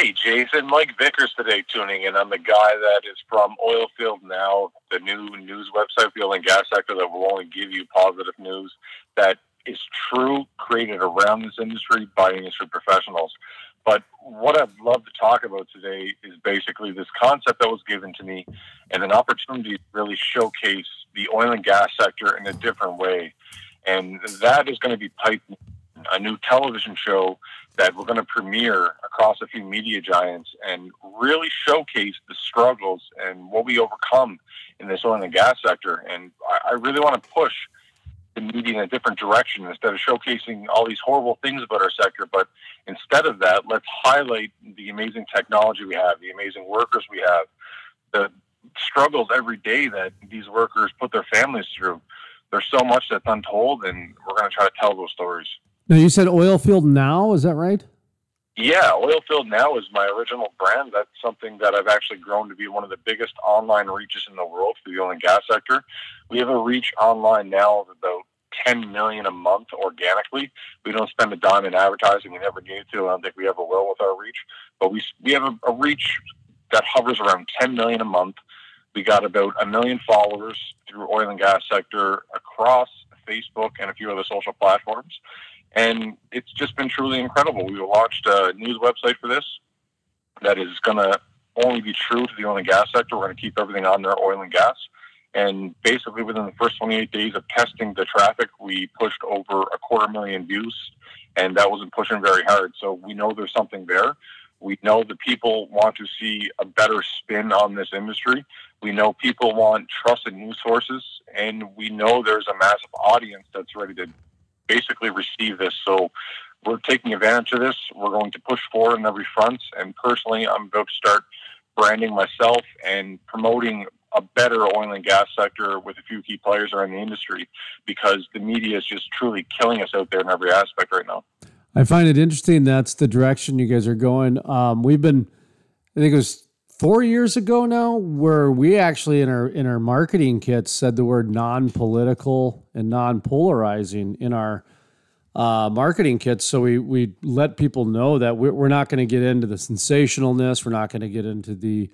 Hey, Jason, Mike Vickers today tuning in. I'm the guy that is from Oilfield Now, the new news website for the oil and gas sector that will only give you positive news that is true, created around this industry by industry professionals. But what I'd love to talk about today is basically this concept that was given to me and an opportunity to really showcase the oil and gas sector in a different way. And that is going to be Pipe, a new television show that we're going to premiere across a few media giants and really showcase the struggles and what we overcome in this oil and gas sector. And I, I really want to push the media in a different direction instead of showcasing all these horrible things about our sector. But instead of that, let's highlight the amazing technology we have, the amazing workers we have, the struggles every day that these workers put their families through. There's so much that's untold, and we're going to try to tell those stories. Now you said Oilfield Now, is that right? Yeah, Oilfield Now is my original brand. That's something that I've actually grown to be one of the biggest online reaches in the world for the oil and gas sector. We have a reach online now of about 10 million a month organically. We don't spend a dime in advertising. We never need to. I don't think we ever will with our reach. But we, we have a, a reach that hovers around 10 million a month. We got about a million followers through oil and gas sector across Facebook and a few other social platforms and it's just been truly incredible. We launched a news website for this that is going to only be true to the oil and gas sector. We're going to keep everything on there, oil and gas. And basically, within the first 28 days of testing the traffic, we pushed over a quarter million views, and that wasn't pushing very hard. So we know there's something there. We know that people want to see a better spin on this industry. We know people want trusted news sources, and we know there's a massive audience that's ready to basically receive this. So we're taking advantage of this. We're going to push forward on every front. And personally, I'm about to start branding myself and promoting a better oil and gas sector with a few key players around the industry because the media is just truly killing us out there in every aspect right now. I find it interesting that's the direction you guys are going. Um, we've been, I think it was four years ago now, where we actually in our in our marketing kits said the word non-political and non-polarizing in our uh, marketing kits. So we we let people know that we're, not going to get into the sensationalness. We're not going to get into the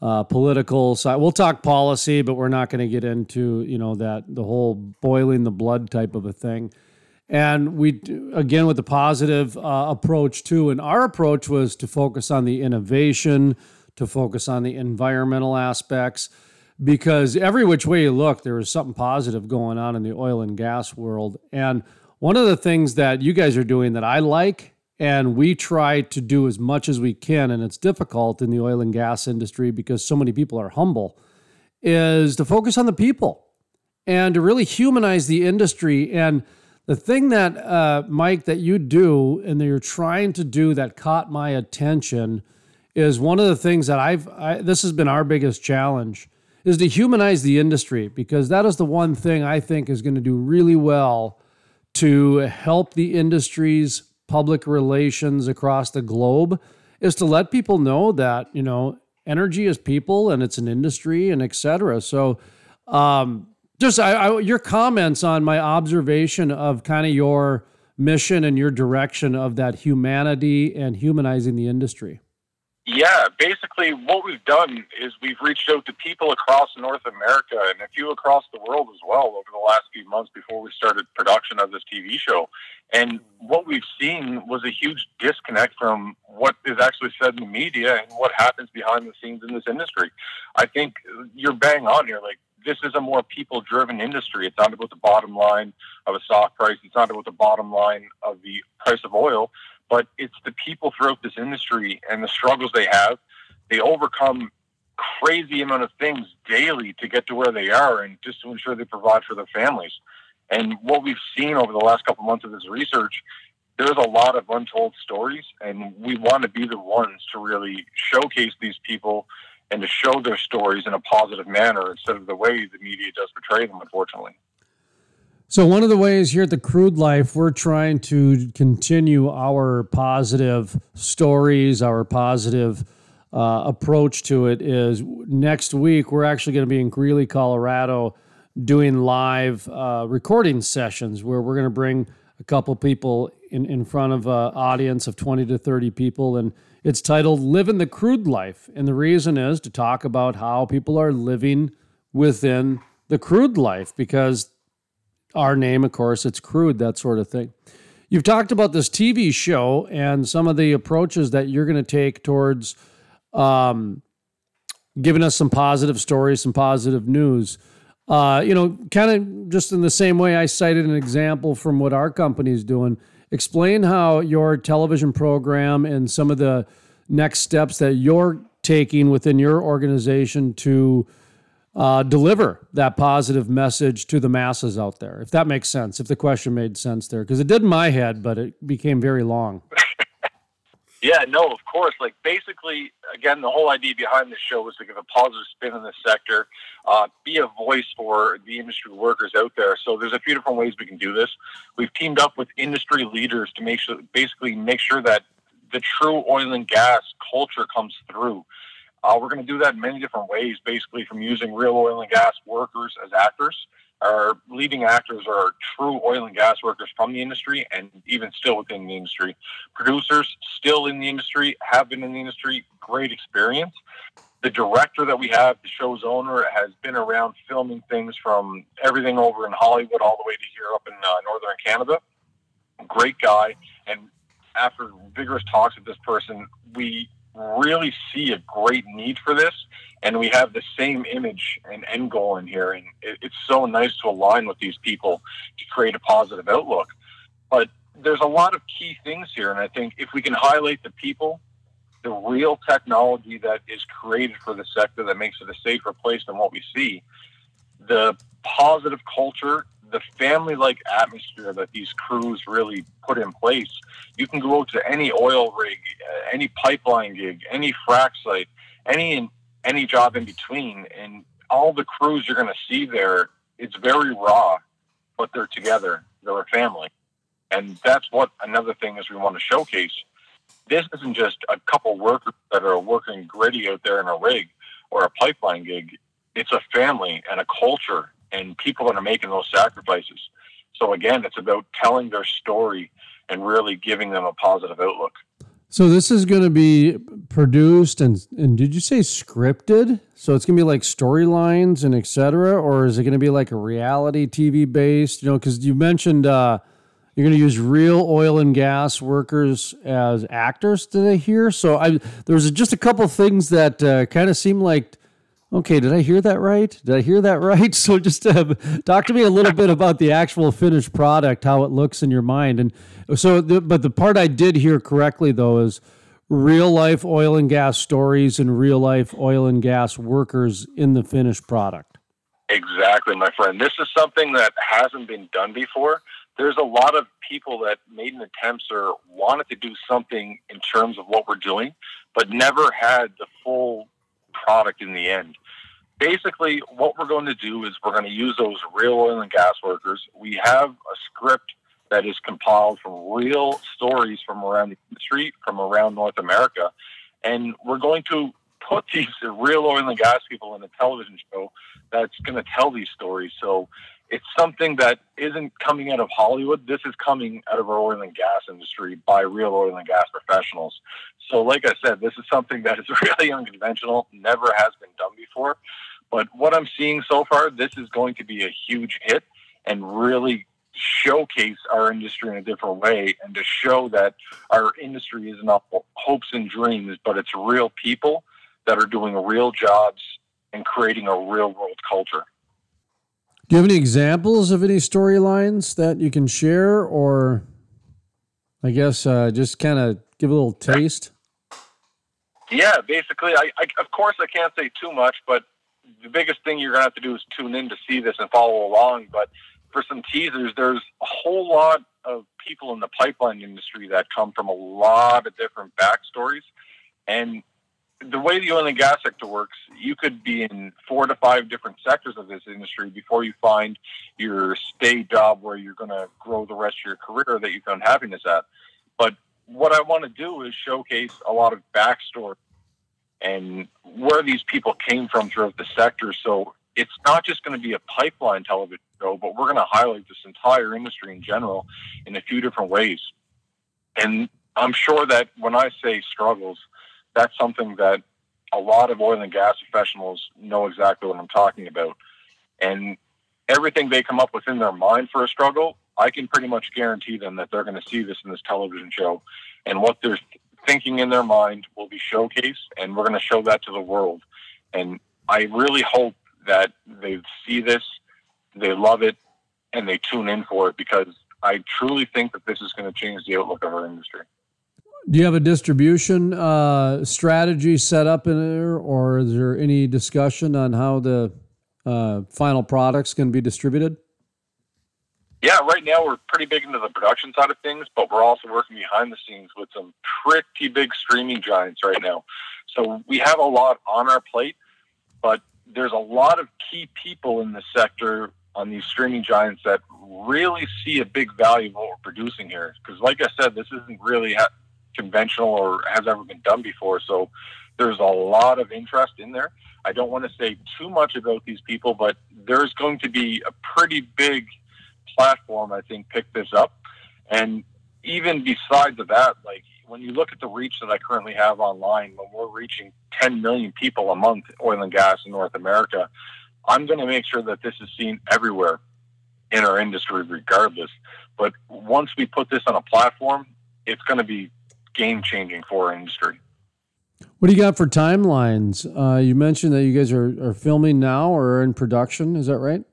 uh, political side. We'll talk policy, but we're not going to get into you know that the whole boiling the blood type of a thing. And we again with the positive uh, approach too. And our approach was to focus on the innovation to focus on the environmental aspects because every which way you look, there is something positive going on in the oil and gas world. And one of the things that you guys are doing that I like, and we try to do as much as we can, and it's difficult in the oil and gas industry because so many people are humble, is to focus on the people and to really humanize the industry. And the thing that, uh, Mike, that you do and that you're trying to do that caught my attention is one of the things that I've I, this has been our biggest challenge is to humanize the industry because that is the one thing I think is going to do really well to help the industry's public relations across the globe is to let people know that you know energy is people and it's an industry and etc. So um, just I, I, your comments on my observation of kind of your mission and your direction of that humanity and humanizing the industry. Yeah, basically, what we've done is we've reached out to people across North America and a few across the world as well over the last few months before we started production of this TV show. And what we've seen was a huge disconnect from what is actually said in the media and what happens behind the scenes in this industry. I think you're bang on here. Like, this is a more people driven industry. It's not about the bottom line of a stock price, it's not about the bottom line of the price of oil but it's the people throughout this industry and the struggles they have. They overcome crazy amount of things daily to get to where they are and just to ensure they provide for their families. And what we've seen over the last couple months of this research, there's a lot of untold stories, and we want to be the ones to really showcase these people and to show their stories in a positive manner instead of the way the media does portray them, unfortunately. So, one of the ways here at the Crude Life, we're trying to continue our positive stories, our positive uh, approach to it is next week, we're actually going to be in Greeley, Colorado, doing live uh, recording sessions where we're going to bring a couple people in, in front of an audience of 20 to 30 people. And it's titled Living the Crude Life. And the reason is to talk about how people are living within the crude life because our name, of course, it's crude, that sort of thing. You've talked about this TV show and some of the approaches that you're going to take towards um, giving us some positive stories, some positive news. Uh, you know, kind of just in the same way I cited an example from what our company is doing. Explain how your television program and some of the next steps that you're taking within your organization to uh, deliver that positive message to the masses out there, if that makes sense, if the question made sense there, because it did in my head, but it became very long. yeah, no, of course. Like basically, again, the whole idea behind this show was to give a positive spin in the sector, uh, be a voice for the industry workers out there. So there's a few different ways we can do this. We've teamed up with industry leaders to make sure, basically make sure that the true oil and gas culture comes through. Uh, we're going to do that in many different ways, basically from using real oil and gas workers as actors. Our leading actors are true oil and gas workers from the industry and even still within the industry. Producers still in the industry, have been in the industry, great experience. The director that we have, the show's owner, has been around filming things from everything over in Hollywood all the way to here up in uh, northern Canada. Great guy. And after vigorous talks with this person, we really see a great need for this, and we have the same image and end goal in here, and it, it's so nice to align with these people to create a positive outlook. But there's a lot of key things here, and I think if we can highlight the people, the real technology that is created for the sector that makes it a safer place than what we see, the positive culture the family like atmosphere that these crews really put in place. You can go to any oil rig, uh, any pipeline gig, any frac site, any any job in between, and all the crews you're going to see there. It's very raw, but they're together. They're a family, and that's what another thing is we want to showcase. This isn't just a couple workers that are working gritty out there in a rig or a pipeline gig. It's a family and a culture and people that are making those sacrifices. So again, it's about telling their story and really giving them a positive outlook. So this is going to be produced and and did you say scripted? So it's going to be like storylines and etc. Or is it going to be like a reality TV based? You know, because you mentioned uh, you're going to use real oil and gas workers as actors. I hear? So I there's just a couple things that uh, kind of seem like Okay, did I hear that right? Did I hear that right? So just uh, talk to me a little bit about the actual finished product, how it looks in your mind. And so, the, but the part I did hear correctly though is real life oil and gas stories and real life oil and gas workers in the finished product. Exactly, my friend. This is something that hasn't been done before. There's a lot of people that made an attempt or wanted to do something in terms of what we're doing, but never had the full product in the end. Basically, what we're going to do is we're going to use those real oil and gas workers. We have a script that is compiled from real stories from around the industry, from around North America. And we're going to put these real oil and gas people in a television show that's going to tell these stories. So it's something that isn't coming out of Hollywood. This is coming out of our oil and gas industry by real oil and gas professionals. So, like I said, this is something that is really unconventional, never has been done before. But what I'm seeing so far, this is going to be a huge hit and really showcase our industry in a different way and to show that our industry is not all hopes and dreams, but it's real people that are doing real jobs and creating a real world culture. Do you have any examples of any storylines that you can share, or I guess uh, just kind of give a little taste? Yeah, basically, I, I, of course I can't say too much, but the biggest thing you're gonna have to do is tune in to see this and follow along. But for some teasers, there's a whole lot of people in the pipeline industry that come from a lot of different backstories, and the way the oil and gas sector works, you could be in four to five different sectors of this industry before you find your stay job where you're going to grow the rest of your career that you found happiness at. But what I want to do is showcase a lot of backstory and where these people came from throughout the sector. So it's not just going to be a pipeline television show, but we're going to highlight this entire industry in general in a few different ways. And I'm sure that when I say struggles, that's something that a lot of oil and gas professionals know exactly what I'm talking about. And everything they come up with in their mind for a struggle, I can pretty much guarantee them that they're going to see this in this television show. And what they're thinking in their mind will be showcased, and we're going to show that to the world. And I really hope that they see this, they love it, and they tune in for it because I truly think that this is going to change the outlook of our industry. Do you have a distribution uh, strategy set up in there, or is there any discussion on how the uh, final products can be distributed? Yeah, right now we're pretty big into the production side of things, but we're also working behind the scenes with some pretty big streaming giants right now. So we have a lot on our plate, but there's a lot of key people in the sector on these streaming giants that really see a big value of what we're producing here. Because, like I said, this isn't really ha- conventional or has ever been done before. So there's a lot of interest in there. I don't want to say too much about these people, but there's going to be a pretty big platform, I think, pick this up. And even besides of that, like when you look at the reach that I currently have online, when we're reaching 10 million people a month, oil and gas in North America, I'm going to make sure that this is seen everywhere in our industry, regardless. But once we put this on a platform, it's going to be game changing for our industry. What do you got for timelines? Uh, you mentioned that you guys are, are filming now or in production. Is that right?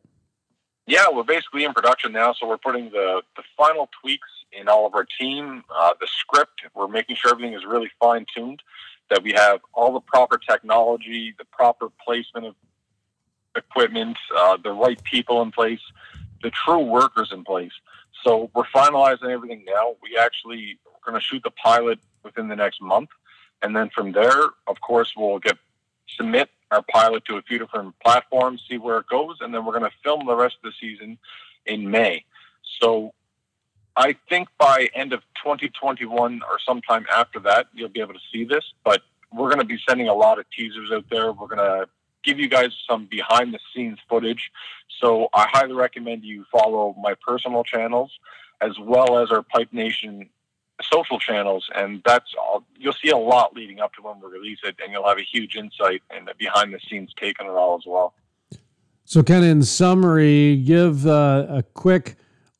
Yeah, we're basically in production now, so we're putting the, the final tweaks in all of our team. Uh, the script, we're making sure everything is really fine tuned, that we have all the proper technology, the proper placement of equipment, uh, the right people in place, the true workers in place. So we're finalizing everything now. We actually are going to shoot the pilot within the next month, and then from there, of course, we'll get submit our pilot to a few different platforms, see where it goes, and then we're going to film the rest of the season in May. So I think by end of 2021 or sometime after that, you'll be able to see this. But we're going to be sending a lot of teasers out there. We're going to give you guys some behind the scenes footage. So I highly recommend you follow my personal channels as well as our Pipe Nation social channels, and that's all. You'll see a lot leading up to when we release it, and you'll have a huge insight and behind the scenes take on it all as well. So, kind of in summary, give uh, a quick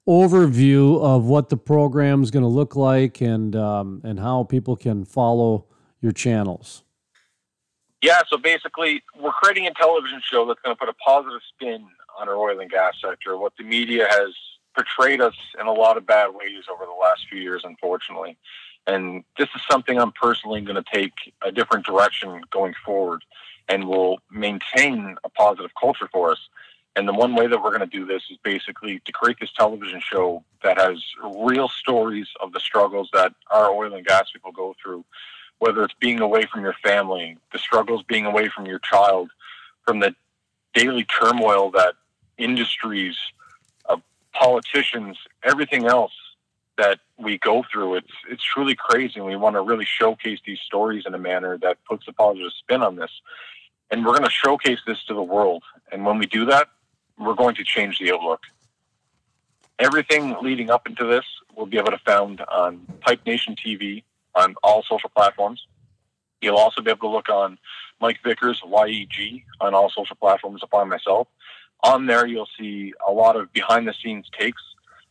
overview of what the program is going to look like and um, and how people can follow your channels. Yeah, so basically, we're creating a television show that's going to put a positive spin on our oil and gas sector. What the media has portrayed us in a lot of bad ways over the last few years, unfortunately. And this is something I'm personally going to take a different direction going forward and will maintain a positive culture for us. And the one way that we're going to do this is basically to create this television show that has real stories of the struggles that our oil and gas people go through, whether it's being away from your family, the struggles being away from your child, from the daily turmoil that industries politicians, everything else that we go through. It's it's truly crazy, we want to really showcase these stories in a manner that puts a positive spin on this. And we're going to showcase this to the world. And when we do that, we're going to change the outlook. Everything leading up into this will be able to found on Pipe Nation TV on all social platforms. You'll also be able to look on Mike Vickers YEG on all social platforms upon myself on there you'll see a lot of behind the scenes takes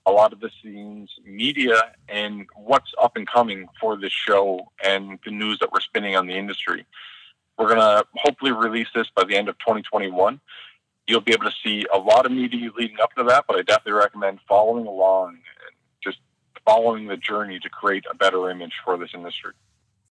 a lot of the scenes media and what's up and coming for this show and the news that we're spinning on the industry. We're going to hopefully release this by the end of 2021 you'll be able to see a lot of media leading up to that but i definitely recommend following along and just following the journey to create a better image for this industry